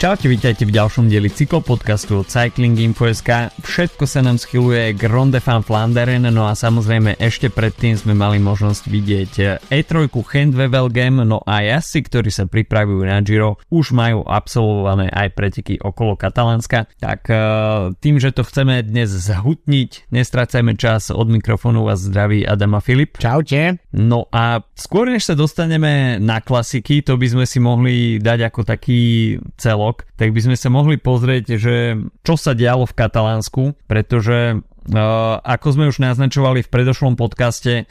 Čaute, vítajte v ďalšom dieli cyklopodcastu od Cycling Info.sk. Všetko sa nám schyluje k Ronde van Flanderen, no a samozrejme ešte predtým sme mali možnosť vidieť E3 Handwevelgem, no a jazdci, ktorí sa pripravujú na Giro, už majú absolvované aj preteky okolo Katalánska. Tak e, tým, že to chceme dnes zhutniť, nestracajme čas od mikrofónu a zdraví Adama Filip. Čaute. No a skôr než sa dostaneme na klasiky, to by sme si mohli dať ako taký celok rok, tak by sme sa mohli pozrieť, že čo sa dialo v Katalánsku, pretože ako sme už naznačovali v predošlom podcaste,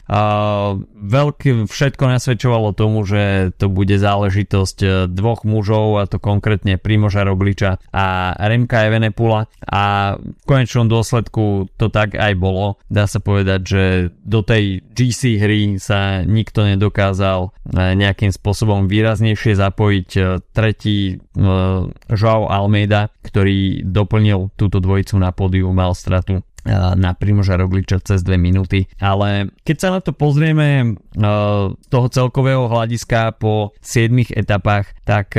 veľký, všetko nasvedčovalo tomu, že to bude záležitosť uh, dvoch mužov, a to konkrétne Primoža Rogliča a Remka Evenepula a v konečnom dôsledku to tak aj bolo. Dá sa povedať, že do tej GC hry sa nikto nedokázal uh, nejakým spôsobom výraznejšie zapojiť. Uh, tretí Joao Almeida, ktorý doplnil túto dvojicu na pódiu, mal stratu na Primoža Rogliča cez 2 minúty. Ale keď sa na to pozrieme z toho celkového hľadiska po 7 etapách, tak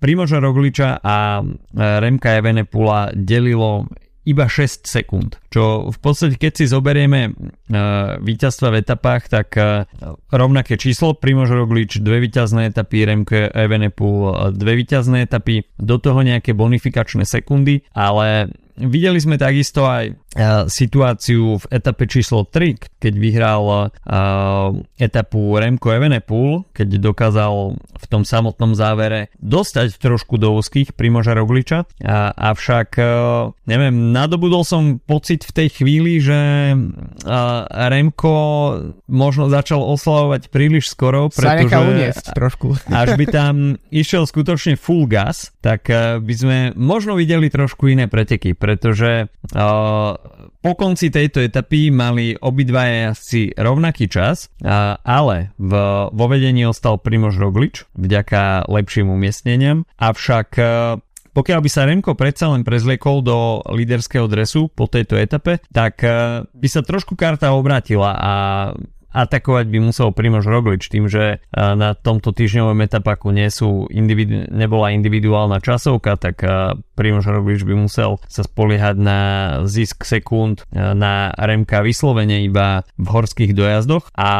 Primoža Rogliča a Remka Evenepula delilo iba 6 sekúnd. Čo v podstate, keď si zoberieme uh, víťazstva v etapách, tak uh, rovnaké číslo, Primož Roglič, dve víťazné etapy, Remke Evenepoel, dve víťazné etapy, do toho nejaké bonifikačné sekundy, ale Videli sme takisto aj situáciu v etape číslo 3, keď vyhral uh, etapu Remko Evenepoel, keď dokázal v tom samotnom závere dostať trošku do úzkých Primoža Rogliča. Avšak, uh, neviem, nadobudol som pocit v tej chvíli, že uh, Remko možno začal oslavovať príliš skoro, pretože uniesť trošku. až by tam išiel skutočne full gas, tak uh, by sme možno videli trošku iné preteky pretože uh, po konci tejto etapy mali obidvaja jazdci rovnaký čas, ale v, vo vedení ostal Primož Roglič vďaka lepším umiestneniam, avšak uh, pokiaľ by sa Remko predsa len prezliekol do líderského dresu po tejto etape, tak by sa trošku karta obrátila a atakovať by musel Primož Roglič tým, že na tomto týždňovom etapaku nie sú individu- nebola individuálna časovka, tak Primož Roglič by musel sa spoliehať na zisk sekúnd na Remka vyslovene iba v horských dojazdoch a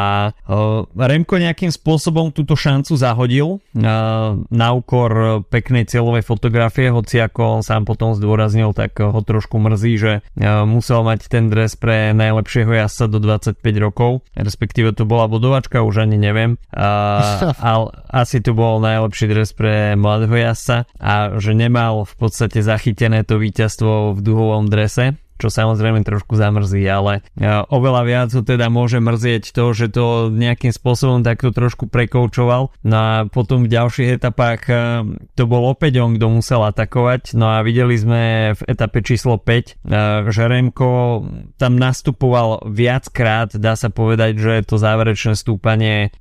Remko nejakým spôsobom túto šancu zahodil na úkor peknej cieľovej fotografie, hoci ako on sám potom zdôraznil, tak ho trošku mrzí, že musel mať ten dres pre najlepšieho jazdca do 25 rokov, respektíve to bola bodovačka, už ani neviem. Ale asi to bol najlepší dres pre mladého jazdca a že nemal v podstate zachytené to víťazstvo v duhovom drese čo samozrejme trošku zamrzí, ale e, oveľa viac ho teda môže mrzieť to, že to nejakým spôsobom takto trošku prekoučoval. No a potom v ďalších etapách e, to bol opäť on, kto musel atakovať. No a videli sme v etape číslo 5, e, že Remko tam nastupoval viackrát, dá sa povedať, že to záverečné stúpanie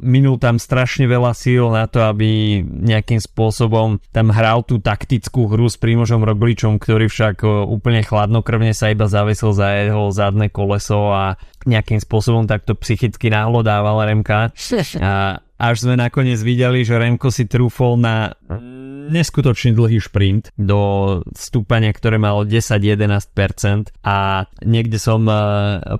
minul tam strašne veľa síl na to, aby nejakým spôsobom tam hral tú taktickú hru s Primožom Rogličom, ktorý však úplne chladnokrvne zjavne sa iba zavesil za jeho zadné koleso a nejakým spôsobom takto psychicky náhlodával Remka. A až sme nakoniec videli, že Remko si trúfol na neskutočne dlhý šprint do stúpania, ktoré malo 10-11% a niekde som eh,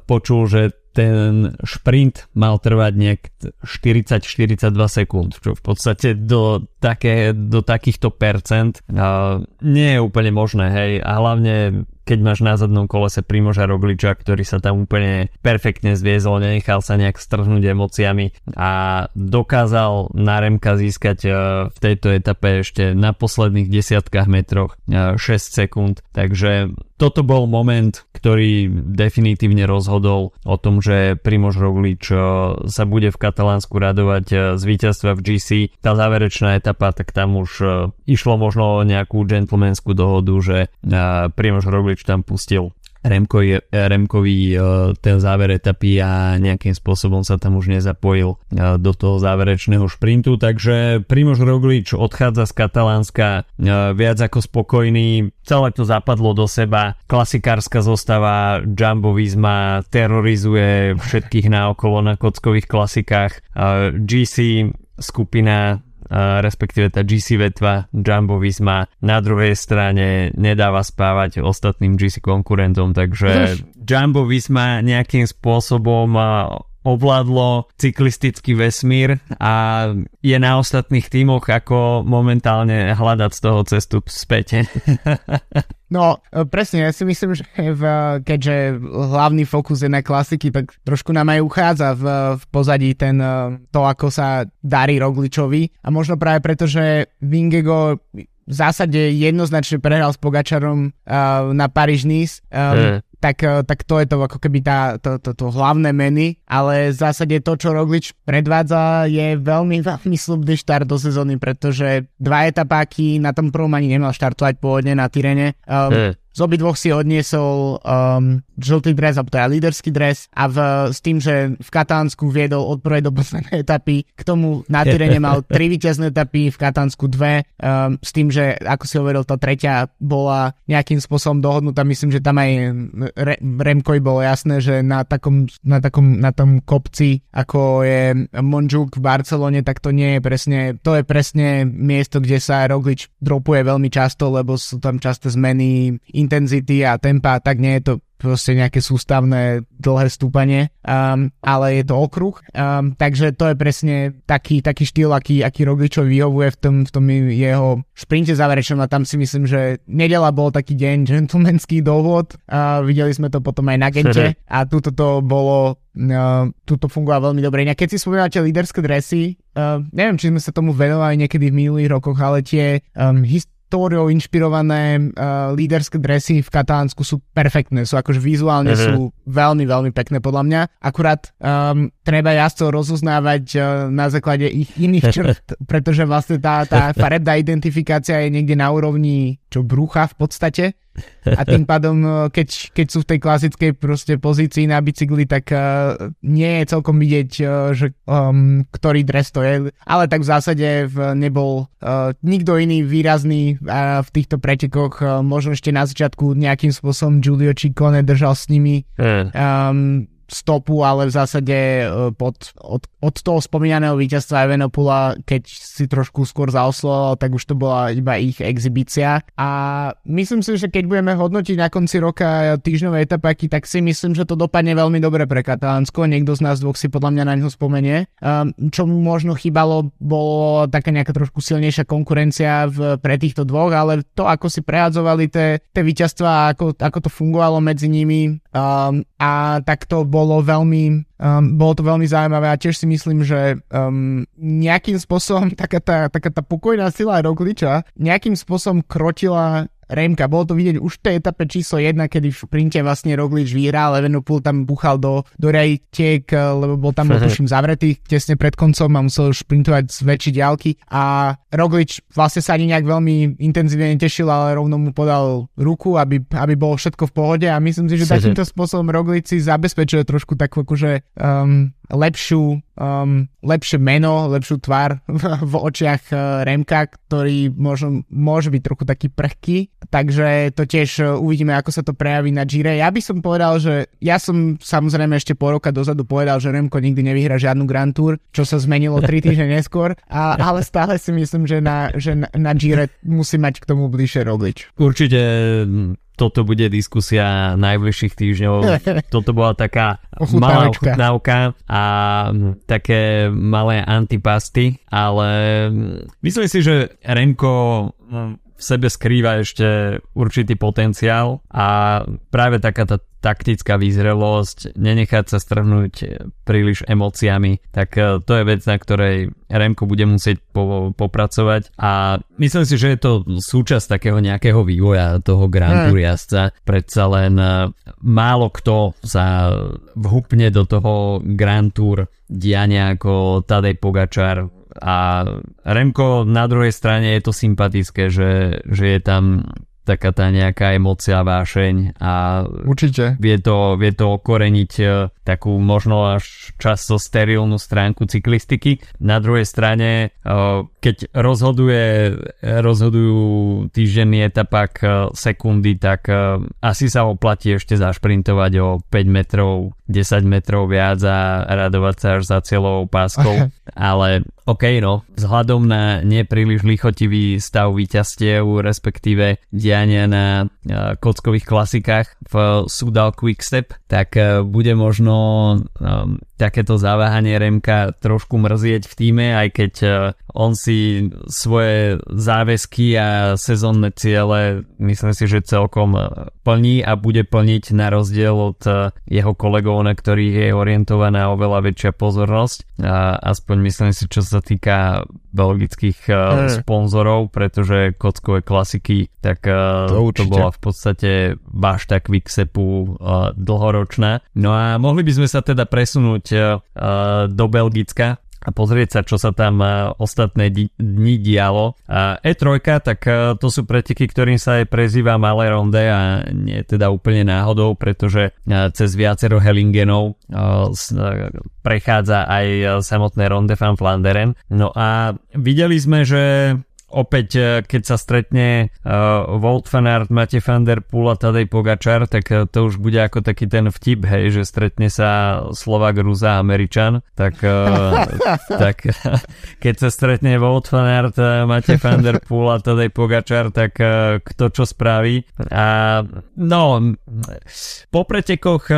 počul, že ten šprint mal trvať nejak 40-42 sekúnd, čo v podstate do, také, do takýchto percent uh, nie je úplne možné, hej, a hlavne keď máš na zadnom kolese Primoža Rogliča, ktorý sa tam úplne perfektne zviezol, nenechal sa nejak strhnúť emóciami a dokázal na Remka získať uh, v tejto etape ešte na posledných desiatkách metroch uh, 6 sekúnd, takže toto bol moment, ktorý definitívne rozhodol o tom, že Primož Roglič eh, sa bude v Katalánsku radovať eh, z víťazstva v GC. Tá záverečná etapa, tak tam už eh, išlo možno o nejakú gentlemanskú dohodu, že Primož Roglič tam pustil Remkovi, Remkovi e, ten záver etapy a nejakým spôsobom sa tam už nezapojil e, do toho záverečného šprintu, takže Primož Roglič odchádza z Katalánska e, viac ako spokojný, celé to zapadlo do seba, klasikárska zostava Jumbo Visma terorizuje všetkých naokolo na kockových klasikách, GC skupina respektíve tá GC vetva Jumbo Visma na druhej strane nedáva spávať ostatným GC konkurentom, takže Jumbo Visma nejakým spôsobom ovládlo cyklistický vesmír a je na ostatných tímoch, ako momentálne hľadať z toho cestu späť. No, presne, ja si myslím, že v, keďže hlavný fokus je na klasiky, tak trošku nám aj uchádza v, v pozadí ten, to, ako sa darí Rogličovi a možno práve preto, že Vingego v zásade jednoznačne prehral s Pogačarom uh, na Paríž-Nice. Um, mm tak, eh, tak to je to ako keby tá, to, to, to hlavné meny, ale v zásade to, čo Roglič predvádza, je veľmi, veľmi slubný štart do sezóny, pretože dva etapáky na tom prvom ani nemal štartovať pôvodne na Tyrene. Um, mm. Z obidvoch si odniesol um, žltý dres, alebo teda líderský dres a v, s tým, že v Katánsku viedol od prvej do poslednej etapy, k tomu na Tyrene mal tri víťazné etapy, v Katánsku dve, um, s tým, že ako si hovoril, tá tretia bola nejakým spôsobom dohodnutá, myslím, že tam aj Re, Remkoj bolo jasné, že na takom, na takom na tom kopci, ako je Monžuk v Barcelone, tak to nie je presne, to je presne miesto, kde sa Roglič dropuje veľmi často, lebo sú tam časté zmeny intenzity a tempa, tak nie je to proste nejaké sústavné dlhé stúpanie, um, ale je to okruh, um, takže to je presne taký, taký štýl, aký, aký Rogličov vyhovuje v tom, v tom jeho šprinte záverečnom a tam si myslím, že nedela bol taký deň gentlemanský dôvod, uh, videli sme to potom aj na Gente a tuto to bolo Uh, tuto fungovalo veľmi dobre. A keď si spomínate líderské dresy, uh, neviem, či sme sa tomu venovali niekedy v minulých rokoch, ale tie um, hist- históriou inšpirované uh, líderské dresy v Katánsku sú perfektné, sú akože vizuálne uh-huh. sú veľmi, veľmi pekné podľa mňa. Akurát um, treba jazdcov rozoznávať uh, na základe ich iných črt, pretože vlastne tá, tá farebná identifikácia je niekde na úrovni čo brucha v podstate a tým pádom, eh, keď, keď sú v tej klasickej proste pozícii na bicykli, tak uh, nie je celkom vidieť, uh, že um, ktorý dres to je, ale tak v zásade v, nebol uh, nikto iný výrazný uh, v týchto pretekoch, uh, možno ešte na začiatku nejakým spôsobom Giulio Ciccone držal s nimi. Um, stopu, ale v zásade e, pod, od, od toho spomínaného víťazstva Evenopula, keď si trošku skôr zaoslo, tak už to bola iba ich exibícia. A myslím si, že keď budeme hodnotiť na konci roka týždňové etapáky, tak si myslím, že to dopadne veľmi dobre pre Katalánsko. Niekto z nás dvoch si podľa mňa na ňo spomenie. Um, čo mu možno chýbalo, bolo taká nejaká trošku silnejšia konkurencia v, pre týchto dvoch, ale to, ako si prehadzovali tie víťazstva, ako, ako to fungovalo medzi nimi um, a tak to bolo veľmi, um, bolo to veľmi zaujímavé a tiež si myslím, že um, nejakým spôsobom taká tá, taká tá pokojná sila Rogliča nejakým spôsobom krotila Remka. Bolo to vidieť už v tej etape číslo 1, kedy v sprinte vlastne Roglič vyhral, Evenepoel tam buchal do, do rejtiek, lebo bol tam, tuším, zavretý tesne pred koncom a musel šprintovať z väčšej diálky a Roglič vlastne sa ani nejak veľmi intenzívne netešil, ale rovno mu podal ruku, aby, aby bolo všetko v pohode a myslím si, že takýmto spôsobom Roglič si zabezpečuje trošku takú akože um, lepšiu, um, lepšie meno, lepšiu tvár v, očiach uh, Remka, ktorý možno, môže byť trochu taký prchký, takže to tiež uh, uvidíme, ako sa to prejaví na Gire. Ja by som povedal, že ja som samozrejme ešte po roka dozadu povedal, že Remko nikdy nevyhra žiadnu Grand Tour, čo sa zmenilo 3 týždne neskôr, a, ale stále si myslím, že na, že na, na Gire musí mať k tomu bližšie Roglič. Určite toto bude diskusia najbližších týždňov. Toto bola taká malá ochutnávka a také malé antipasty, ale myslím si, že Remko sebe skrýva ešte určitý potenciál a práve taká tá taktická výzrelosť, nenechať sa strhnúť príliš emóciami, tak e, to je vec, na ktorej Remko bude musieť po, popracovať a myslím si, že je to súčasť takého nejakého vývoja toho Grand Tour jazdca. Predsa len e, málo kto sa vhupne do toho Grand Tour diania ako Tadej Pogačar a Remko na druhej strane je to sympatické, že, že je tam taká tá nejaká emocia, vášeň a Určite. Vie to, vie to okoreniť e, takú možno až často sterilnú stránku cyklistiky. Na druhej strane, e, keď rozhoduje, rozhodujú týždenný etapak e, sekundy, tak asi sa oplatí ešte zašprintovať o 5 metrov, 10 metrov viac a radovať sa až za celou páskou. Ale OK, no, vzhľadom na nepríliš lichotivý stav výťastiev, respektíve diania na kockových klasikách v Sudal Quickstep, tak uh, bude možno um, takéto zaváhanie Remka trošku mrzieť v týme, aj keď uh, on si svoje záväzky a sezónne ciele myslím si, že celkom plní a bude plniť na rozdiel od jeho kolegov, na ktorých je orientovaná oveľa väčšia pozornosť. A aspoň myslím si, čo sa týka belgických uh, mm. sponzorov, pretože kockové klasiky, tak uh, to, to bola v podstate bašta Quicksepu uh, dlhoročná. No a mohli by sme sa teda presunúť uh, do Belgicka, a pozrieť sa, čo sa tam ostatné dni dialo. E3, tak to sú preteky, ktorým sa aj prezýva Malé ronde a nie teda úplne náhodou, pretože cez viacero Hellingenov prechádza aj samotné ronde van Flanderen. No a videli sme, že opäť, e, keď sa stretne uh, Wout van Aert, Matej van der Poel a Tadej Pogačar, tak uh, to už bude ako taký ten vtip, hej, že stretne sa Slovak, Ruza, Američan, tak, uh, tak keď sa stretne Wout van Aert, Matej van der Poel a Tadej Pogačar, tak uh, kto čo spraví. A no, po pretekoch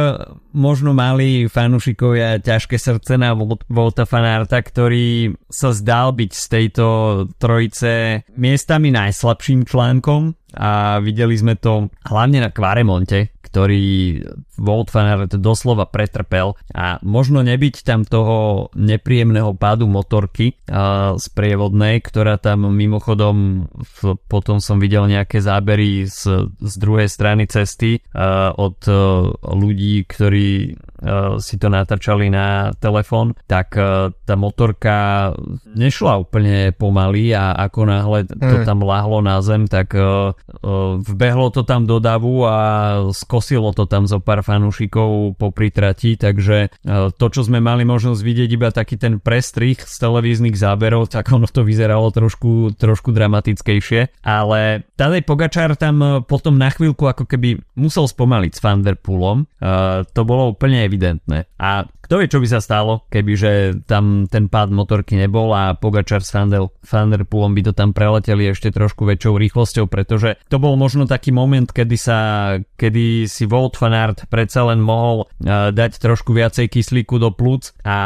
možno mali fanúšikovia ťažké srdce na Volta Fanarta, ktorý sa zdal byť z tejto trojice miestami najslabším článkom a videli sme to hlavne na Kvaremonte, ktorý Volt Fanart doslova pretrpel a možno nebyť tam toho nepríjemného pádu motorky uh, sprievodnej, ktorá tam mimochodom potom som videl nejaké zábery z, z druhej strany cesty od uh, ľudí, ktorí uh, si to natáčali na telefón, tak uh, tá motorka nešla úplne pomaly a ako náhle to mm. tam láhlo na zem, tak vbehlo to tam do davu a skos nosilo to tam zo pár fanúšikov po pritrati, takže e, to, čo sme mali možnosť vidieť iba taký ten prestrih z televíznych záberov, tak ono to vyzeralo trošku, trošku dramatickejšie, ale Tadej Pogačár tam e, potom na chvíľku ako keby musel spomaliť s Vanderpoolom, uh, to bolo úplne evidentné. A kto vie, čo by sa stalo, kebyže tam ten pád motorky nebol a Pogačar s Vanderpoolom by to tam preleteli ešte trošku väčšou rýchlosťou, pretože to bol možno taký moment, kedy sa, kedy si Volt van Aert predsa len mohol uh, dať trošku viacej kyslíku do plúc a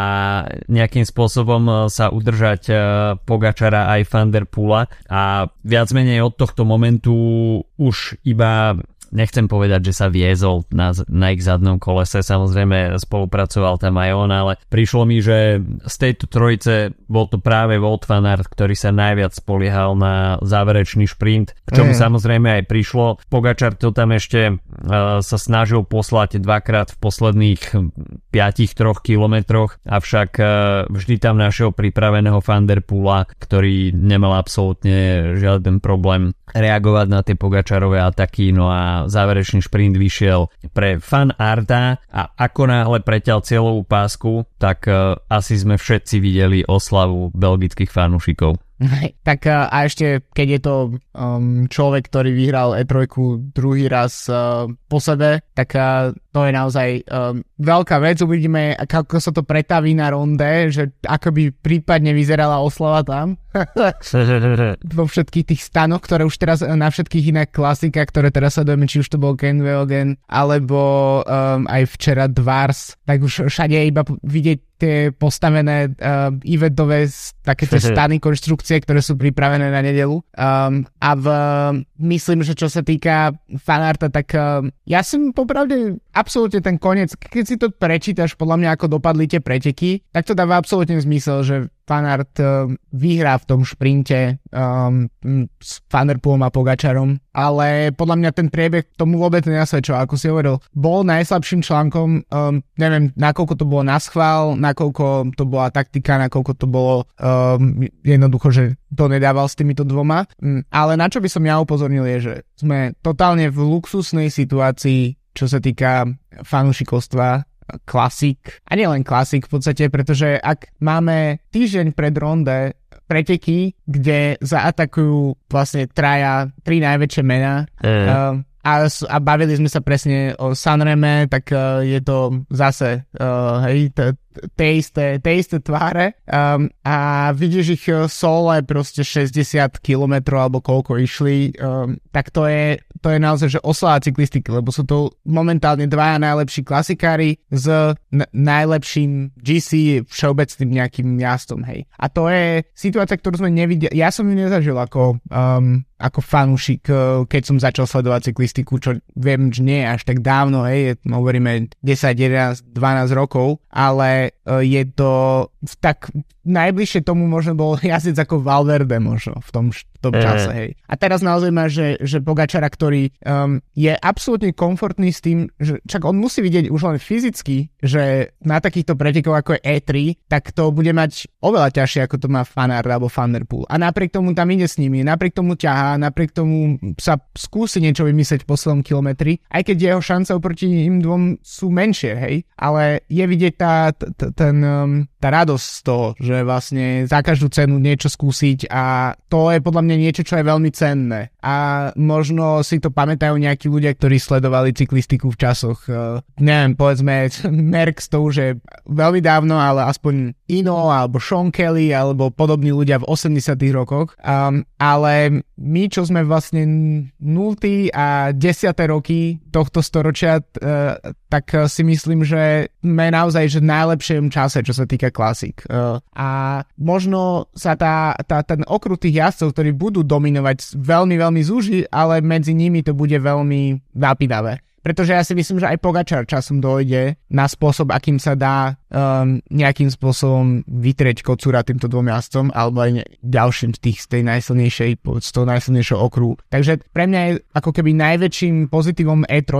nejakým spôsobom uh, sa udržať uh, Pogačara aj Vanderpoola a viac menej od tohto momentu už iba nechcem povedať, že sa viezol na, na ich zadnom kolese, samozrejme spolupracoval tam aj on, ale prišlo mi, že z tejto trojice bol to práve Wout van Aert, ktorý sa najviac spoliehal na záverečný šprint, čo mi mm. samozrejme aj prišlo. Pogačar to tam ešte uh, sa snažil poslať dvakrát v posledných 5-3 kilometroch, avšak uh, vždy tam našiel pripraveného Van Der Poola, ktorý nemal absolútne žiaden problém reagovať na tie Pogačarové ataky, no a záverečný šprint vyšiel pre fan Arta a ako náhle preťal cieľovú pásku, tak uh, asi sme všetci videli oslavu belgických fanúšikov. Tak a ešte, keď je to um, človek, ktorý vyhral E3 druhý raz uh, po sebe, tak uh, to je naozaj um, veľká vec. Uvidíme, ako sa to pretaví na ronde, že ako by prípadne vyzerala oslava tam. Vo všetkých tých stanoch, ktoré už teraz na všetkých iných klasikách, ktoré teraz sledujeme, či už to bol Ken Velgen, alebo um, aj včera Dvars, tak už všade je iba vidieť tie postavené uh, eventové také tie stany, konštrukcie, ktoré sú pripravené na nedelu. Um, a v, myslím, že čo sa týka fanarta, tak uh, ja som popravde absolútne ten koniec, keď si to prečítaš podľa mňa ako dopadli tie preteky, tak to dáva absolútne zmysel, že Fanart uh, vyhrá v tom šprinte um, s Fanderpoolom a Pogačarom, ale podľa mňa ten priebeh tomu vôbec nenasvedčoval, ako si hovoril. Bol najslabším článkom, um, neviem, nakoľko to bolo na schvál, nakoľko to bola taktika, nakoľko to bolo um, jednoducho, že to nedával s týmito dvoma. Um, ale na čo by som ja upozornil je, že sme totálne v luxusnej situácii, čo sa týka fanúšikovstva klasik, a nielen klasik v podstate, pretože ak máme týždeň pred ronde preteky, kde zaatakujú vlastne traja, tri najväčšie mená, mm. uh, a, a bavili sme sa presne o Sanreme, tak uh, je to zase, uh, hej, t- tie isté, tie isté tváre um, a vidíš ich sole proste 60 km alebo koľko išli, um, tak to je, to je naozaj, že oslava cyklistiky, lebo sú to momentálne dvaja najlepší klasikári s n- najlepším GC všeobecným nejakým jazdom, hej. A to je situácia, ktorú sme nevideli, ja som ju nezažil ako um, ako fanúšik, eh, keď som začal sledovať cyklistiku, čo viem, že nie až tak dávno, hej, hovoríme 10, 11, 12 rokov, ale eh, je to tak najbližšie tomu možno bol jazdec ako Valverde možno v tom, v tom mm. čase, hej. A teraz naozaj má, že, že Pogačara, ktorý um, je absolútne komfortný s tým, že čak on musí vidieť už len fyzicky, že na takýchto pretekoch ako je E3, tak to bude mať oveľa ťažšie, ako to má Fanard alebo Thunderpool. A napriek tomu tam ide s nimi, napriek tomu ťahá, napriek tomu sa skúsi niečo vymyslieť v poslednom kilometri, aj keď jeho šance oproti im dvom sú menšie, hej. Ale je vidieť tá, ten, um, tá radosť z toho, že vlastne za každú cenu niečo skúsiť a to je podľa mňa niečo, čo je veľmi cenné. A možno si to pamätajú nejakí ľudia, ktorí sledovali cyklistiku v časoch, uh, neviem, povedzme, Merckx to už je veľmi dávno, ale aspoň Ino alebo Sean Kelly alebo podobní ľudia v 80 rokoch. Um, ale my, čo sme vlastne 0. a 10. roky tohto storočia, uh, tak si myslím, že sme naozaj že v najlepšom čase, čo sa týka klasik. Uh, a možno sa tá, tá, ten okruh jazdcov, ktorí budú dominovať, veľmi, veľmi zúži, ale medzi nimi to bude veľmi napínavé. Pretože ja si myslím, že aj Pogačar časom dojde na spôsob, akým sa dá um, nejakým spôsobom vytrieť kocúra týmto dvom jazdcom alebo aj ďalším z tých z tej najsilnejšej, z toho najsilnejšieho okruhu. Takže pre mňa je ako keby najväčším pozitívom E3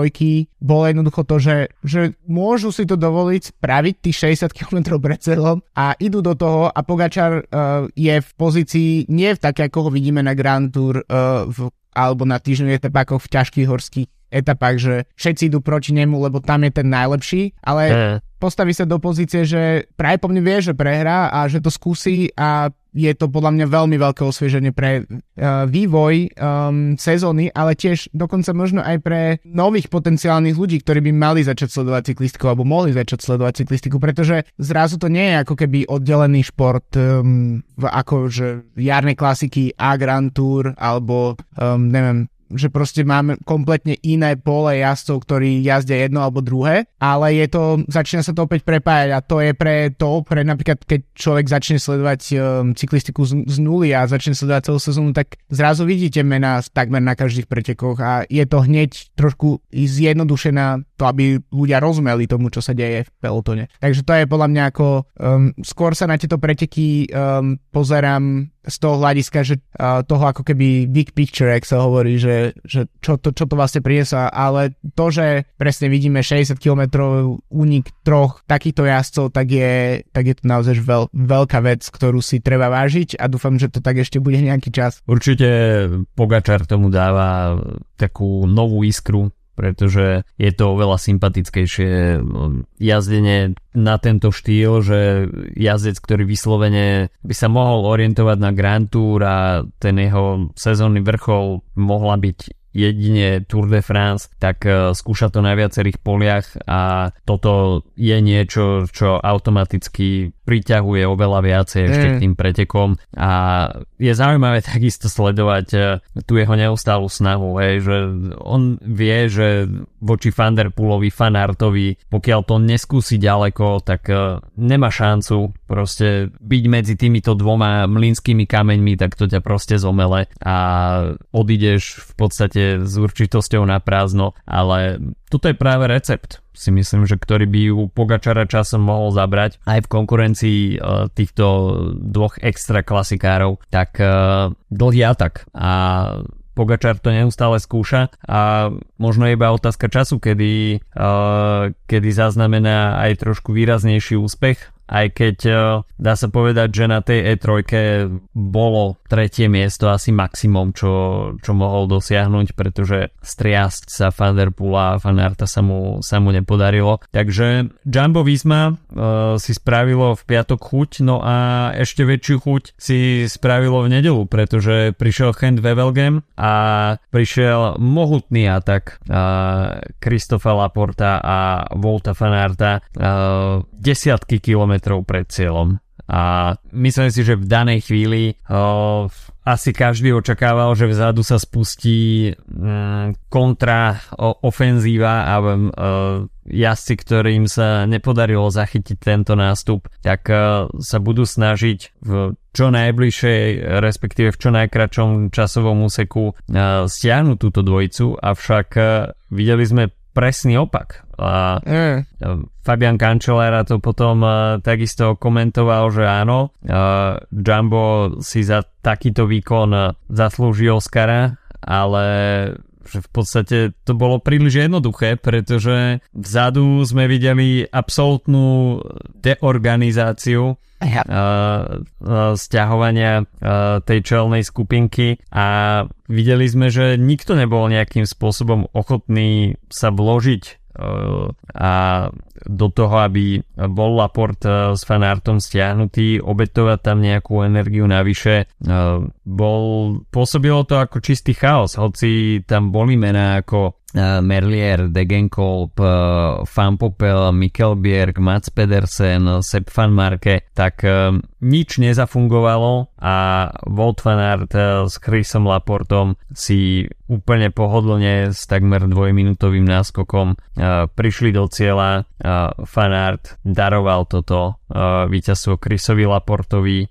bolo jednoducho to, že, že môžu si to dovoliť spraviť tých 60 km pred celom a idú do toho a Pogačar uh, je v pozícii nie v také, ako ho vidíme na Grand Tour uh, v, alebo na týždňových etapách v ťažkých horských etapách, že všetci idú proti nemu, lebo tam je ten najlepší, ale uh. postaví sa do pozície, že práve po mne vie, že prehrá a že to skúsi a je to podľa mňa veľmi veľké osvieženie pre uh, vývoj um, sezóny, ale tiež dokonca možno aj pre nových potenciálnych ľudí, ktorí by mali začať sledovať cyklistiku alebo mohli začať sledovať cyklistiku, pretože zrazu to nie je ako keby oddelený šport um, ako že jarnej klasiky a Grand Tour alebo um, neviem, že proste máme kompletne iné pole jazdcov, ktorí jazdia jedno alebo druhé, ale je to, začína sa to opäť prepájať a to je pre to, pre napríklad keď človek začne sledovať um, cyklistiku z, z nuly a začne sledovať celú sezónu, tak zrazu vidíte mená takmer na každých pretekoch a je to hneď trošku zjednodušená to, aby ľudia rozumeli tomu, čo sa deje v pelotone. Takže to je podľa mňa ako, um, skôr sa na tieto preteky um, pozerám z toho hľadiska, že uh, toho ako keby big picture, ak sa hovorí, že, že čo, to, čo to vlastne priniesá, ale to, že presne vidíme 60 km únik troch takýchto jazdcov, tak je, tak je to naozaj veľ, veľká vec, ktorú si treba vážiť a dúfam, že to tak ešte bude nejaký čas. Určite Pogačar tomu dáva takú novú iskru pretože je to oveľa sympatickejšie um, jazdenie na tento štýl, že jazdec, ktorý vyslovene by sa mohol orientovať na Grand Tour a ten jeho sezónny vrchol mohla byť jedine Tour de France, tak uh, skúša to na viacerých poliach a toto je niečo, čo automaticky priťahuje oveľa viacej ešte mm. k tým pretekom a je zaujímavé takisto sledovať uh, tú jeho neustálu snahu, hej, že on vie, že voči Fanderpoolovi, Fanartovi, pokiaľ to neskúsi ďaleko, tak uh, nemá šancu proste byť medzi týmito dvoma mlínskými kameňmi, tak to ťa proste zomele a odídeš v podstate s určitosťou na prázdno, ale toto je práve recept si myslím, že ktorý by u Pogačara časom mohol zabrať. Aj v konkurencii uh, týchto dvoch extra klasikárov, tak uh, dlhý atak. A Pogačar to neustále skúša a možno iba otázka času, kedy, uh, kedy zaznamená aj trošku výraznejší úspech aj keď uh, dá sa povedať, že na tej E3 bolo tretie miesto asi maximum, čo, čo mohol dosiahnuť, pretože striasť sa Vanderpoola a Fanarta sa mu, sa mu nepodarilo. Takže Jumbo Visma uh, si spravilo v piatok chuť, no a ešte väčšiu chuť si spravilo v nedelu, pretože prišiel Hent Wevelgem a prišiel mohutný atak Kristofa uh, Laporta a Volta Fanarta uh, desiatky kilometrov pred cieľom a myslím si, že v danej chvíli uh, asi každý očakával, že vzadu sa spustí um, kontra ofenzíva a um, uh, jazdci, ktorým sa nepodarilo zachytiť tento nástup, tak uh, sa budú snažiť v čo najbližšej, respektíve v čo najkračom časovom úseku uh, stiahnuť túto dvojicu, avšak uh, videli sme presný opak. A mm. Fabian Cancellara to potom uh, takisto komentoval, že áno, uh, Jumbo si za takýto výkon uh, zaslúži Oscara, ale že v podstate to bolo príliš jednoduché, pretože vzadu sme videli absolútnu deorganizáciu ja. stiahovania tej čelnej skupinky a videli sme, že nikto nebol nejakým spôsobom ochotný sa vložiť a do toho, aby bol Laport s fanartom stiahnutý, obetovať tam nejakú energiu navyše. Bol, pôsobilo to ako čistý chaos, hoci tam boli mená ako Merlier, Degenkolb, Fan Popel, Mikkelbjerg, Mats Pedersen, Sepp Van Marke, tak nič nezafungovalo a Wout van Aert s Chrisom Laportom si úplne pohodlne s takmer dvojminútovým náskokom prišli do cieľa. Van Aert daroval toto víťazstvo Chrisovi Laportovi,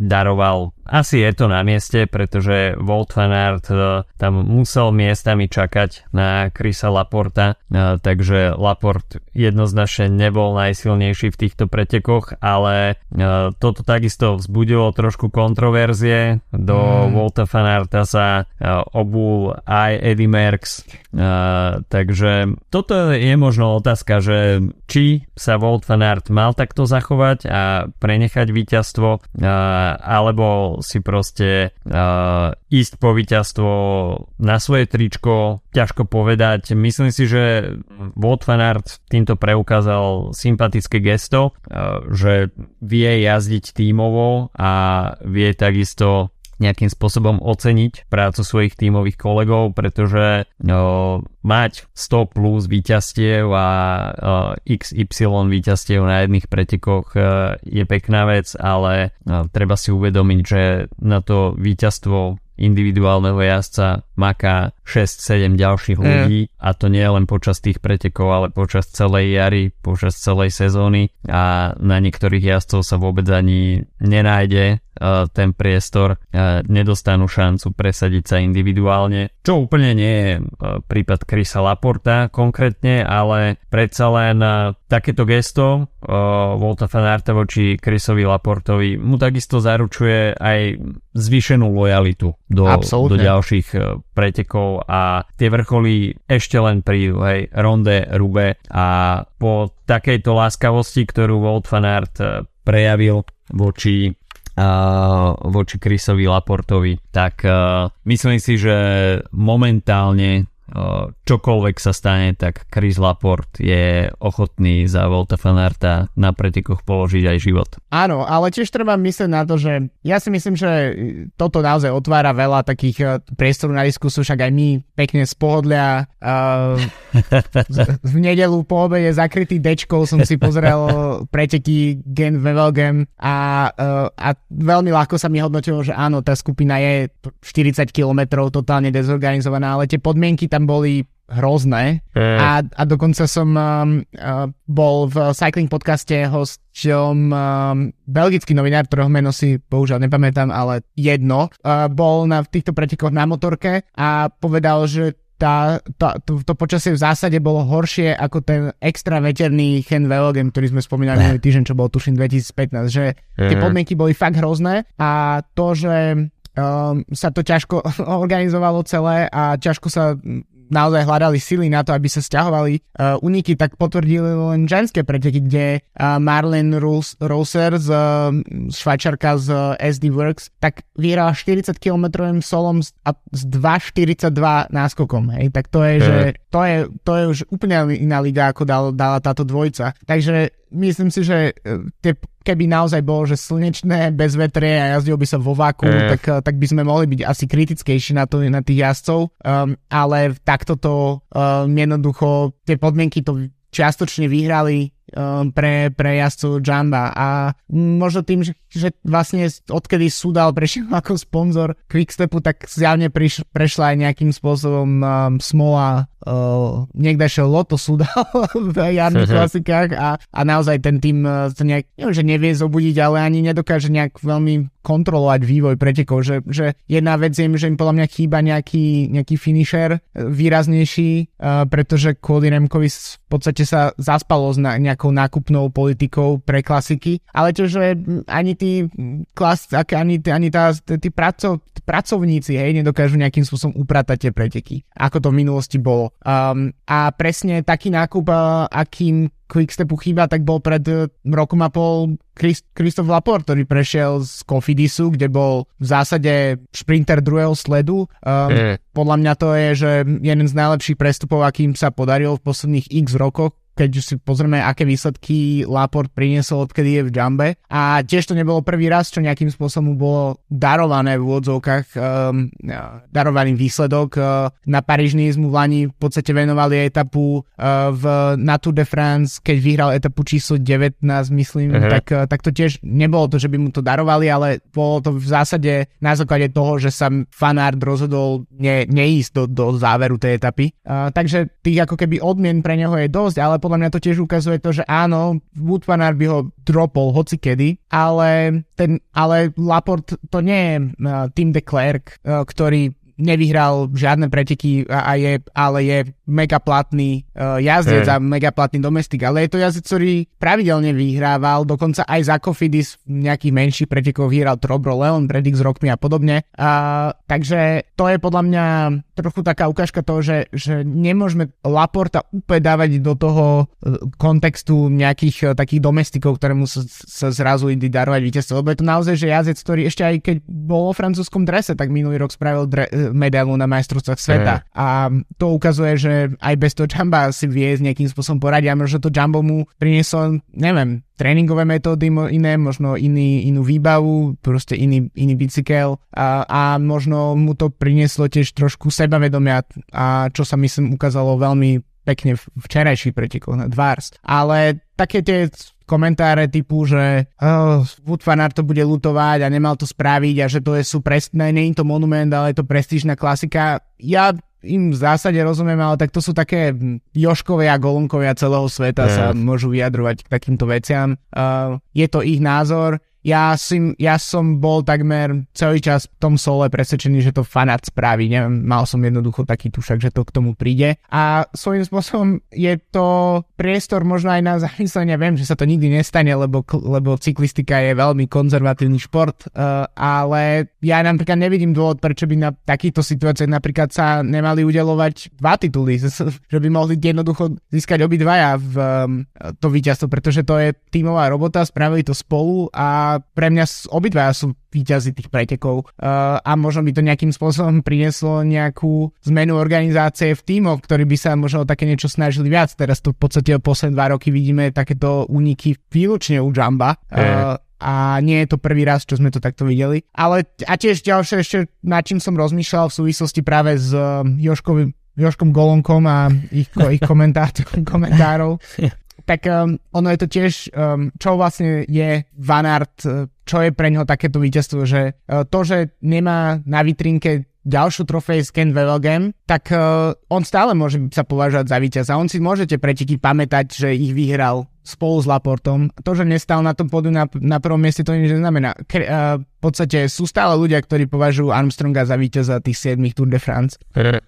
daroval asi je to na mieste, pretože Walt van Aert uh, tam musel miestami čakať na Krisa Laporta, uh, takže Laport jednoznačne nebol najsilnejší v týchto pretekoch, ale uh, toto takisto vzbudilo trošku kontroverzie. Do mm. Volta van Aerta sa obul aj Eddie Merckx, takže toto je možno otázka, že či sa Volt van Aert mal takto zachovať a prenechať víťazstvo, alebo si proste uh, ísť po víťazstvo na svoje tričko, ťažko povedať. Myslím si, že Wout van Aert týmto preukázal sympatické gesto, uh, že vie jazdiť tímovo a vie takisto nejakým spôsobom oceniť prácu svojich tímových kolegov, pretože no, mať 100 plus výťastiev a uh, XY výťastiev na jedných pretekoch uh, je pekná vec, ale uh, treba si uvedomiť, že na to víťazstvo individuálneho jazdca maká 6-7 ďalších mm. ľudí a to nie len počas tých pretekov, ale počas celej jary, počas celej sezóny a na niektorých jazdcov sa vôbec ani nenájde ten priestor, uh, nedostanú šancu presadiť sa individuálne, čo úplne nie je uh, prípad Krisa Laporta konkrétne, ale predsa len takéto gesto Volta Fanarta voči Chrisovi Laportovi mu takisto zaručuje aj zvýšenú lojalitu do, do ďalších pretekov a tie vrcholy ešte len prídu, hej, Ronde, Rube a po takejto láskavosti, ktorú Volt Fanart prejavil voči voči Chrisovi Laportovi, tak myslím si, že momentálne čokoľvek sa stane, tak Chris Laport je ochotný za Volta Fanarta na pretekoch položiť aj život. Áno, ale tiež treba myslieť na to, že ja si myslím, že toto naozaj otvára veľa takých e, priestorov na diskusiu, však aj my pekne z pohodlia uh, v nedelu po obede zakrytý dečkou som si pozrel preteky Gen Vevelgem a, uh, a veľmi ľahko sa mi hodnotilo, že áno, tá skupina je 40 km totálne dezorganizovaná, ale tie podmienky tam tam boli hrozné. Mm. a, a dokonca som um, uh, bol v cycling podcaste hosťom um, belgický novinár, ktorého meno si bohužiaľ nepamätám, ale jedno, uh, bol na v týchto pretekoch na motorke a povedal, že tá, tá, to, to počasie v zásade bolo horšie ako ten extra veterný Chen Velogem, ktorý sme spomínali minulý týždeň, čo bol tuším 2015, že tie podmienky boli fakt hrozné a to, že um, sa to ťažko organizovalo celé a ťažko sa naozaj hľadali sily na to, aby sa stiahovali uh, uniky, tak potvrdili len ženské preteky, kde uh, Marlene Roser z uh, Švajčarka z uh, SD Works, tak vyhrala 40 km solom s, a, s 2,42 náskokom, hej, tak to je, že to je, to je už úplne iná liga, ako dal, dala táto dvojca. Takže myslím si, že e, tie, keby naozaj bolo, že slnečné, bez vetre a jazdil by sa vo váku, mm. tak, e, tak by sme mohli byť asi kritickejší na, to, na tých jazdcov, um, ale takto to um, jednoducho, tie podmienky to čiastočne vyhrali um, pre, pre jazdcov Jamba a možno tým, že, že vlastne odkedy Sudal prešiel ako sponzor Quickstepu, tak zjavne priš, prešla aj nejakým spôsobom um, smola uh, niekdajšieho Loto Sudal v jarných klasikách a, a naozaj ten tým uh, to nejak, neviem, že nevie zobudiť, ale ani nedokáže nejak veľmi kontrolovať vývoj pretekov, že, že jedna vec je, že im podľa mňa chýba nejaký, nejaký finisher výraznejší, uh, pretože Cody Remkovi v podstate sa zaspalo s na, nejakou nákupnou politikou pre klasiky, ale to, že ani tí klas, ani, ani tá, tí pracov, pracovníci hej, nedokážu nejakým spôsobom upratať tie preteky, ako to v minulosti bolo. Um, a presne taký nákup, uh, akým Quickstepu chýba, tak bol pred eh, rokom a pol Kristof Laport, ktorý prešiel z Kofidisu, kde bol v zásade šprinter druhého sledu. Um, mm. Podľa mňa to je, že jeden z najlepších prestupov, akým sa podaril v posledných x rokoch keď si pozrieme, aké výsledky Laport priniesol, odkedy je v Jumbe. A tiež to nebolo prvý raz, čo nejakým spôsobom bolo darované v úvodzovkách, um, darovaný výsledok. Uh, na Parížny mu v Lani v podstate venovali etapu uh, v, na Tour de France, keď vyhral etapu číslo 19, myslím, uh-huh. tak, uh, tak to tiež nebolo to, že by mu to darovali, ale bolo to v zásade na základe toho, že sa fanart rozhodol ne, neísť do, do záveru tej etapy. Uh, takže tých ako keby odmien pre neho je dosť, ale podľa mňa to tiež ukazuje to, že áno, Wood van by ho dropol hoci kedy, ale, ten, ale Laport to nie je uh, Tim de Klerk, uh, ktorý nevyhral žiadne preteky a, a je, ale je mega platný uh, jazdec hey. a mega platný domestik, ale je to jazdec, ktorý pravidelne vyhrával, dokonca aj za Kofidis v nejakých menších pretekoch vyhral Trobro, Leon, Predix s rokmi a podobne. Uh, takže to je podľa mňa trochu taká ukážka toho, že, že nemôžeme Laporta úplne dávať do toho uh, kontextu nejakých uh, takých domestikov, ktorému sa, sa zrazu ide darovať víťazstvo, lebo je to naozaj, že jazdec, ktorý ešte aj keď bol vo francúzskom drese, tak minulý rok spravil dre, medailu na majstrovstvách sveta. Mm. A to ukazuje, že aj bez toho Jamba si vie s nejakým spôsobom poradiť a možno to Jumbo mu prinieslo, neviem, tréningové metódy iné, možno iný, inú výbavu, proste iný, iný bicykel a, a možno mu to prinieslo tiež trošku sebavedomia a čo sa myslím ukázalo veľmi pekne v včerajších pretekoch na Dvars. Ale také tie komentáre typu, že oh, Wood Fanart to bude lutovať a nemal to spraviť a že to je sú presné, nie je to monument, ale je to prestížna klasika. Ja im v zásade rozumiem, ale tak to sú také Joškovia a Golunkovia celého sveta yes. sa môžu vyjadrovať k takýmto veciam. Uh, je to ich názor, ja, si, ja som bol takmer celý čas v tom sole presvedčený, že to fanát spraví. Neviem, mal som jednoducho taký tušak, že to k tomu príde. A svojím spôsobom je to priestor možno aj na zamyslenie. Viem, že sa to nikdy nestane, lebo, lebo cyklistika je veľmi konzervatívny šport, uh, ale ja napríklad nevidím dôvod, prečo by na takýchto situáciách napríklad sa nemali udelovať dva tituly, že by mohli jednoducho získať obidvaja v um, to víťazstvo, pretože to je tímová robota, spravili to spolu a pre mňa obidva sú výťazí tých pretekov uh, a možno by to nejakým spôsobom prinieslo nejakú zmenu organizácie v tímoch, ktorí by sa možno také niečo snažili viac. Teraz to v podstate posledné dva roky vidíme takéto úniky výlučne u Jamba. Uh, a nie je to prvý raz, čo sme to takto videli. Ale a tiež ďalšie ešte, nad čím som rozmýšľal v súvislosti práve s uh, Joškom, Joškom Golonkom a ich, ich komentárov, tak um, ono je to tiež, um, čo vlastne je Vanart, uh, čo je pre neho takéto víťazstvo, že uh, to, že nemá na vitrinke ďalšiu trofej z Ken Vevelgem, tak uh, on stále môže sa považovať za víťaza. On si môžete preteky pamätať, že ich vyhral spolu s Laportom. To, že nestal na tom podu na, na prvom mieste, to nič neznamená. K, uh, v podstate sú stále ľudia, ktorí považujú Armstronga za víťaza tých 7 Tour de France.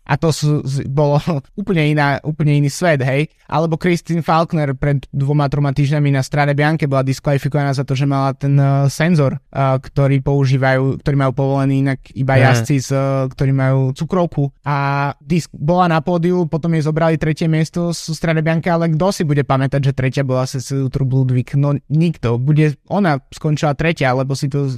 A to sú, bolo úplne, iná, úplne iný svet, hej. Alebo Christine Falkner pred dvoma, troma týždňami na Strade Bianche bola diskvalifikovaná za to, že mala ten uh, senzor, uh, ktorý používajú, ktorý majú povolený inak iba jazdci, uh, ktorí majú cukrovku. A disk bola na pódiu, potom jej zobrali tretie miesto z Strade Bianche, ale kto si bude pamätať, že tretia bola Cecil Ludwig? No nikto. Bude, ona skončila tretia, lebo si to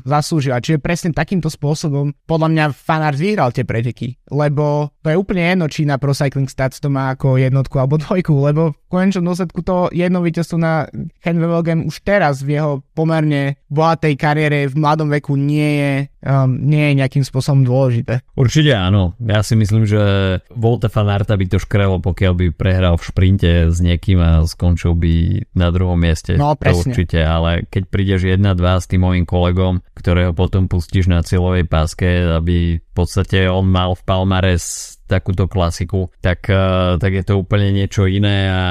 zaslúžila. Čiže presne takýmto spôsobom podľa mňa fanár vyhral tie preteky, lebo to je úplne jedno, či na Pro Cycling Stats to má ako jednotku alebo dvojku, lebo v konečnom dôsledku to jedno víťazstvo na Henvevelgem už teraz v jeho pomerne bohatej kariére v mladom veku nie je, um, nie je nejakým spôsobom dôležité. Určite áno. Ja si myslím, že Volte Fanarta by to škrelo, pokiaľ by prehral v šprinte s niekým a skončil by na druhom mieste. No, presne. To určite, ale keď prídeš 1-2 s tým mojim kolegom, ktorého potom pustíš na cieľovej páske, aby podstate on mal v Palmares takúto klasiku, tak, eh, tak je to úplne niečo iné a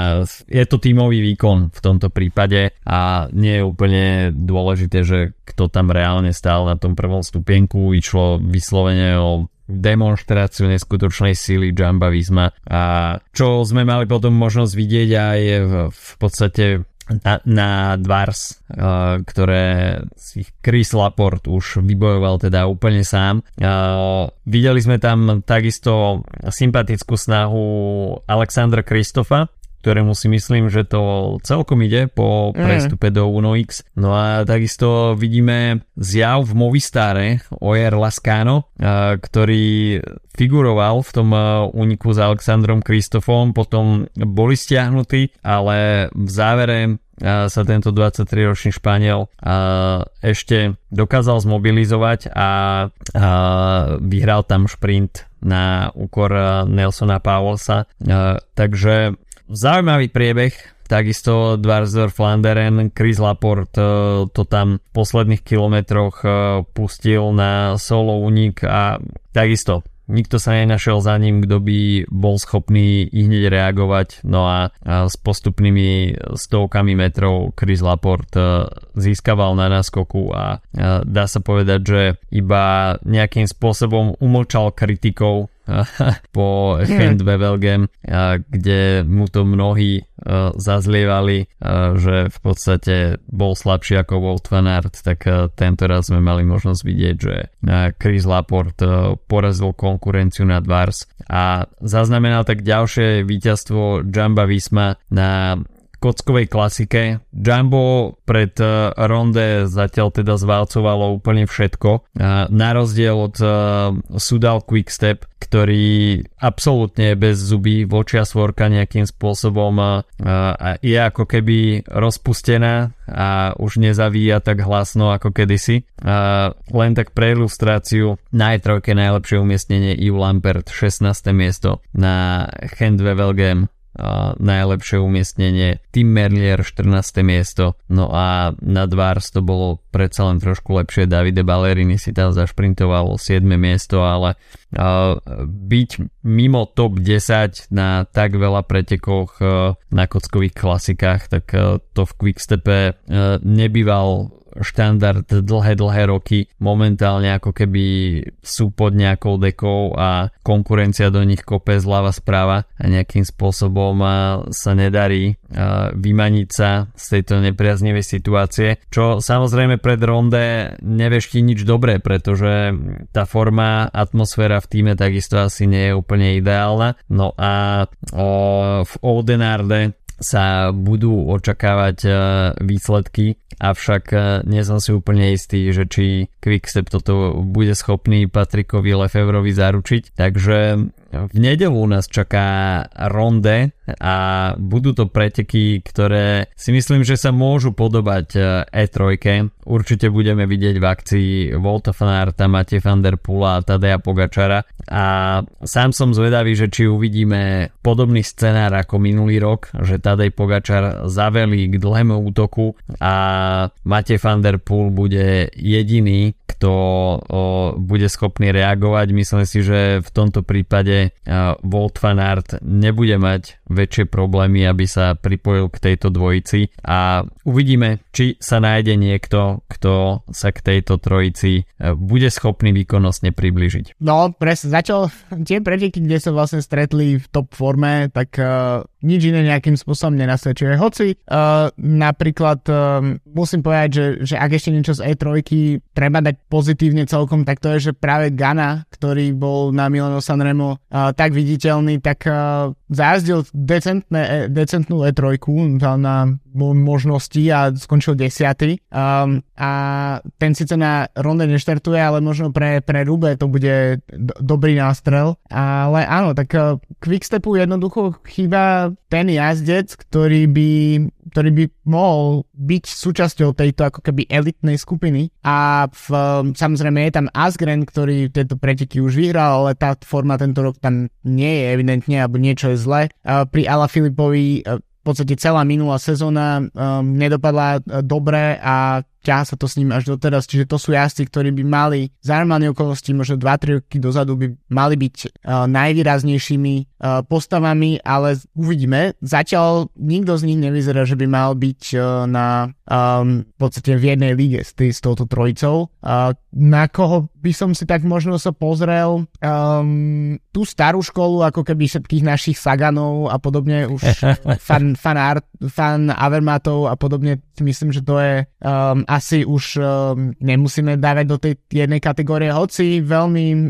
je to tímový výkon v tomto prípade a nie je úplne dôležité, že kto tam reálne stál na tom prvom stupienku, išlo vyslovene o demonstráciu neskutočnej síly Jamba Visma a čo sme mali potom možnosť vidieť aj v, v podstate na, na Dvars, uh, ktoré si Chris Laport už vybojoval teda úplne sám. Uh, videli sme tam takisto sympatickú snahu Alexandra Kristofa, ktorému si myslím, že to celkom ide po mhm. prestupe mm. do Uno X. No a takisto vidíme zjav v Movistare Ojer Lascano, ktorý figuroval v tom úniku s Alexandrom Kristofom, potom boli stiahnutí, ale v závere sa tento 23-ročný Španiel ešte dokázal zmobilizovať a vyhral tam šprint na úkor Nelsona Powellsa. Takže Zaujímavý priebeh, takisto Dwarzer Flanderen, Chris Laporte e, to tam v posledných kilometroch e, pustil na solo unik a takisto Nikto sa nenašiel za ním, kto by bol schopný i hneď reagovať. No a, s postupnými stovkami metrov Chris Laporte e, získaval na náskoku a dá sa povedať, že iba nejakým spôsobom umlčal kritikov po Hand Bevelgem, kde mu to mnohí zazlievali, že v podstate bol slabší ako Walt Van Aert, tak tento raz sme mali možnosť vidieť, že Chris Laporte porazil konkurenciu na Dvars a zaznamenal tak ďalšie víťazstvo Jamba Visma na kockovej klasike. Jumbo pred uh, ronde zatiaľ teda zvalcovalo úplne všetko. Uh, na rozdiel od uh, Sudal Quickstep, ktorý absolútne bez zuby vočia svorka nejakým spôsobom je ako keby rozpustená a už nezavíja tak hlasno ako kedysi. Len tak pre ilustráciu na E3 najlepšie umiestnenie Yves Lampert 16. miesto na Handwe Velgem najlepšie umiestnenie Tim Merlier 14. miesto no a na Dvars to bolo predsa len trošku lepšie Davide Ballerini si tam zašprintoval 7. miesto ale byť mimo top 10 na tak veľa pretekoch uh, na kockových klasikách tak uh, to v Quickstepe uh, nebýval štandard dlhé, dlhé roky. Momentálne ako keby sú pod nejakou dekou a konkurencia do nich kope zľava správa a nejakým spôsobom sa nedarí vymaniť sa z tejto nepriaznivej situácie, čo samozrejme pred ronde nevešti nič dobré, pretože tá forma, atmosféra v týme takisto asi nie je úplne ideálna. No a v Oldenarde sa budú očakávať e, výsledky, avšak nie som si úplne istý, že či Quickstep toto bude schopný Patrikovi Lefevrovi zaručiť. Takže v nedelu nás čaká ronde a budú to preteky, ktoré si myslím, že sa môžu podobať E3. E Určite budeme vidieť v akcii Volta Fanarta, Matej van der Pula a Tadeja Pogačara a sám som zvedavý, že či uvidíme podobný scenár ako minulý rok, že Tadej Pogačar zavelí k dlhému útoku a Matej van der Poel bude jediný, kto o, bude schopný reagovať. Myslím si, že v tomto prípade Volt Van Aert nebude mať väčšie problémy, aby sa pripojil k tejto dvojici a uvidíme, či sa nájde niekto, kto sa k tejto trojici e, bude schopný výkonnostne približiť. No, presne, začal tie preteky, kde sa vlastne stretli v top forme, tak uh, nič iné nejakým spôsobom nenasvedčuje. Hoci uh, napríklad uh, musím povedať, že, že ak ešte niečo z E3 treba dať pozitívne celkom, tak to je, že práve Gana, ktorý bol na Milano Sanremo uh, tak viditeľný, tak uh, zajazdil decentné, decentnú E3 na možnosti a skončil desiatý. Um, a ten síce na ronde neštartuje, ale možno pre, pre Rube to bude do, dobrý nástrel. Ale áno, tak uh, Quickstepu jednoducho chýba ten jazdec, ktorý by, ktorý by mohol byť súčasťou tejto ako keby elitnej skupiny. A v, samozrejme je tam Asgren, ktorý tieto preteky už vyhral, ale tá forma tento rok tam nie je evidentne, alebo niečo je zle. Pri Ala Filipovi uh, v podstate celá minulá sezóna um, nedopadla uh, dobre a ťaha sa to s ním až doteraz, čiže to sú jazdci, ktorí by mali za normálne okolnosti, možno 2-3 roky dozadu by mali byť uh, najvýraznejšími uh, postavami, ale uvidíme. Zatiaľ nikto z nich nevyzerá, že by mal byť uh, na um, v podstate v jednej líge s, tý, s touto trojicou. Uh, na koho by som si tak možno sa pozrel um, tú starú školu, ako keby všetkých našich Saganov a podobne, už fan, fan, art, fan Avermatov a podobne, myslím, že to je um, asi už um, nemusíme dávať do tej jednej kategórie, hoci veľmi um,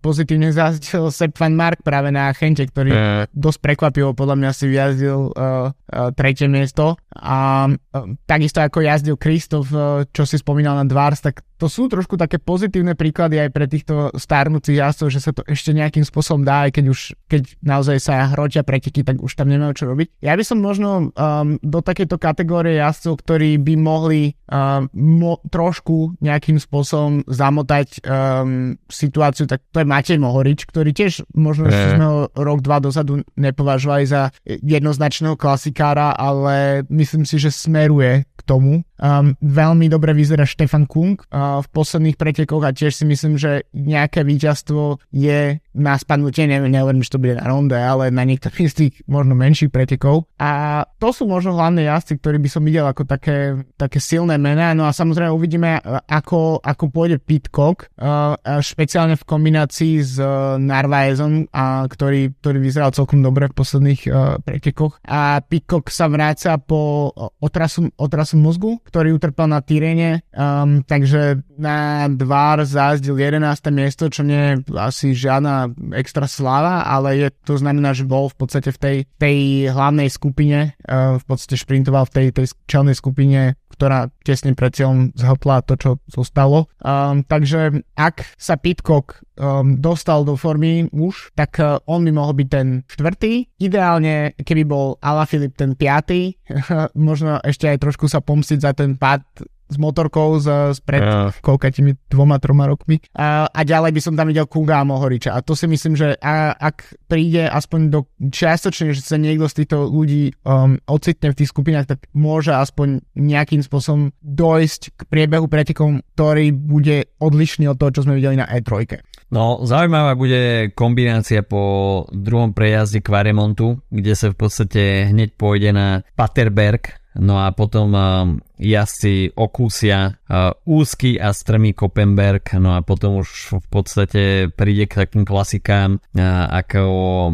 pozitívne zazdil Sepp Van Mark práve na Chente, ktorý uh. dosť prekvapivo podľa mňa si vyjazdil uh, uh, tretie miesto a uh, takisto ako jazdil Kristof, uh, čo si spomínal na Dvars, tak to sú trošku také pozitívne príklady aj pre týchto starnúcich jazdcov, že sa to ešte nejakým spôsobom dá, aj keď už keď naozaj sa hrotia preteky, tak už tam nemajú čo robiť. Ja by som možno um, do takejto kategórie jazdcov, ktorí by mohli um, mo- trošku nejakým spôsobom zamotať um, situáciu, tak to je Matej Mohorič, ktorý tiež možno že sme ho rok, dva dozadu nepovažovali za jednoznačného klasikára, ale myslím si, že smeruje k tomu. Um, veľmi dobre vyzerá Štefan Kung uh, v posledných pretekoch a tiež si myslím, že nejaké víťazstvo je na spadnutie, neviem, neviem, že to bude na ronde, ale na niektorých z tých možno menších pretekov. A to sú možno hlavné jazdci, ktorí by som videl ako také, také silné mená. No a samozrejme uvidíme, ako, ako pôjde Pitcock, uh, špeciálne v kombinácii s uh, Narvaezom, a ktorý, ktorý vyzeral celkom dobre v posledných uh, pretekoch. A Pitcock sa vráca po otrasu, otrasu mozgu, ktorý utrpel na Tyrene, um, takže na Dvár zazdil 11. miesto, čo nie je asi žiadna extra sláva, ale je, to znamená, že bol v podstate v tej, tej hlavnej skupine, uh, v podstate šprintoval v tej, tej čelnej skupine ktorá tesne pred cieľom zhopla to, čo zostalo. Um, takže ak sa Pitcock um, dostal do formy už, tak uh, on by mohol byť ten štvrtý. Ideálne, keby bol Alaphilippe ten piatý, možno ešte aj trošku sa pomstiť za ten pád s motorkou z, z pred yeah. koľkatými dvoma, troma rokmi. A, a ďalej by som tam videl Kunga a Mohoriča. A to si myslím, že a, ak príde aspoň do čiastočne, že sa niekto z týchto ľudí um, ocitne v tých skupinách, tak môže aspoň nejakým spôsobom dojsť k priebehu pretekom, ktorý bude odlišný od toho, čo sme videli na E3. No, zaujímavá bude kombinácia po druhom prejazde Quaremontu, kde sa v podstate hneď pôjde na Paterberg, No a potom uh, jazdci okúsia uh, úzky a strmý Koppenberg, no a potom už v podstate príde k takým klasikám uh, ako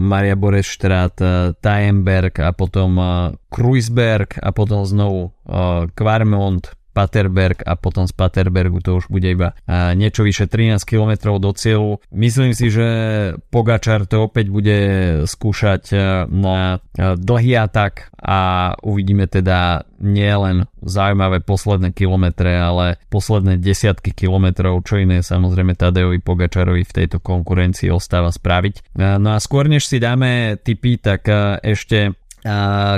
Maria Boreštrat, Tajenberg a potom Kruisberg a potom znovu Kvarmont, Paterberg a potom z Paterbergu to už bude iba niečo vyše 13 km do cieľu. Myslím si, že Pogačar to opäť bude skúšať na dlhý atak a uvidíme teda nielen zaujímavé posledné kilometre, ale posledné desiatky kilometrov, čo iné samozrejme Tadejovi Pogačarovi v tejto konkurencii ostáva spraviť. No a skôr než si dáme tipy, tak ešte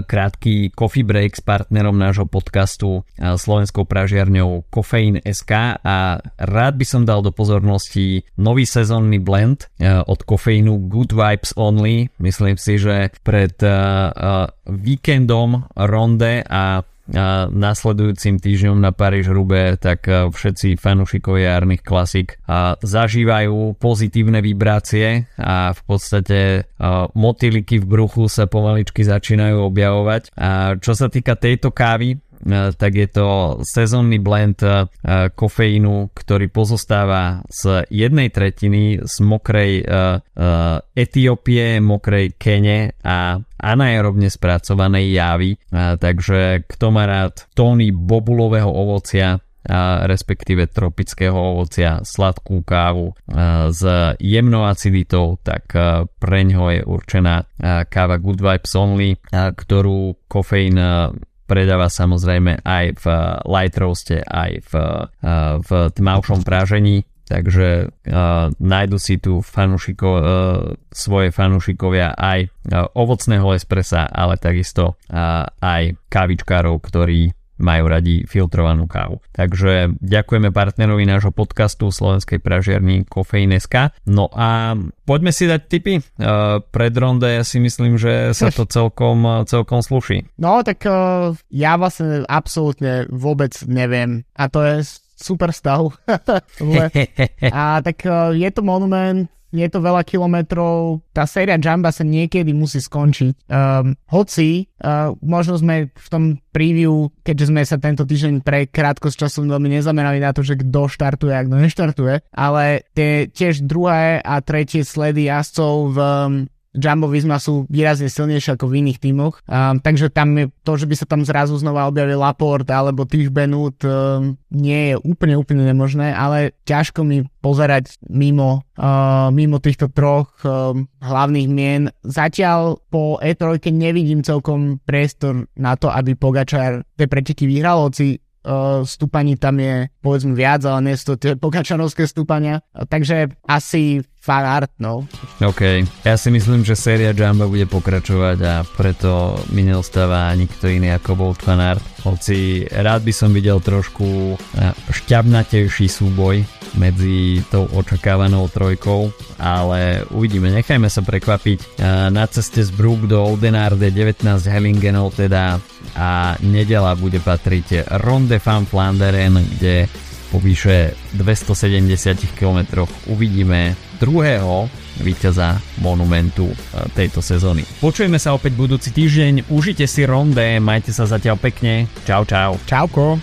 krátky coffee break s partnerom nášho podcastu slovenskou pražiarňou Kofeín.sk a rád by som dal do pozornosti nový sezónny blend od kofeínu Good Vibes Only. Myslím si, že pred víkendom ronde a nasledujúcim týždňom na Paríž Rube, tak všetci fanúšikovia jarných klasik zažívajú pozitívne vibrácie a v podstate motýliky v bruchu sa pomaličky začínajú objavovať. A čo sa týka tejto kávy, E, tak je to sezónny blend e, kofeínu, ktorý pozostáva z jednej tretiny z mokrej e, Etiópie, mokrej Kene a anaerobne spracovanej javy. Takže kto má rád tóny bobulového ovocia, a respektíve tropického ovocia, sladkú kávu s jemnou aciditou, tak pre ňo je určená káva Good Vibes Only, ktorú kofeín predáva samozrejme aj v eh, light roaste, aj v, eh, v tmavšom prážení, takže uh, nájdu si tu fanušiko, svoje fanúšikovia aj ovocného espressa, ale takisto aj kávičkárov, ktorí majú radi filtrovanú kávu. Takže ďakujeme partnerovi nášho podcastu Slovenskej pražiarni Kofeíneska. No a poďme si dať tipy. Uh, pred ronde ja si myslím, že sa to celkom, celkom sluší. No tak uh, ja vlastne absolútne vôbec neviem. A to je super stav. a tak uh, je to monument, je to veľa kilometrov, tá séria Jamba sa niekedy musí skončiť. Um, hoci, uh, možno sme v tom preview, keďže sme sa tento týždeň pre krátko s časom veľmi nezamerali na to, že kto štartuje a kto neštartuje, ale tie tiež druhé a tretie sledy jazdcov v um, Jumbo Visma sú výrazne silnejšie ako v iných tímoch, um, takže tam je to, že by sa tam zrazu znova objavil Laport alebo Tish Benut um, nie je úplne, úplne nemožné, ale ťažko mi pozerať mimo, uh, mimo týchto troch um, hlavných mien. Zatiaľ po E3 nevidím celkom priestor na to, aby Pogačar tie preteky vyhral, hoci uh, stúpaní tam je povedzme viac, ale nie sú to tie pokačanovské stúpania. Uh, takže asi fanart, no. OK. Ja si myslím, že séria Jamba bude pokračovať a preto mi neostáva nikto iný ako Bolt fanart. Hoci rád by som videl trošku eh, šťavnatejší súboj medzi tou očakávanou trojkou, ale uvidíme, nechajme sa prekvapiť. Eh, na ceste z Brook do Oldenarde 19 Hellingenov teda a nedela bude patriť Ronde van Flanderen, kde po vyše 270 km uvidíme druhého víťaza monumentu e, tejto sezóny. Počujeme sa opäť budúci týždeň, užite si ronde, majte sa zatiaľ pekne, čau čau. Čauko.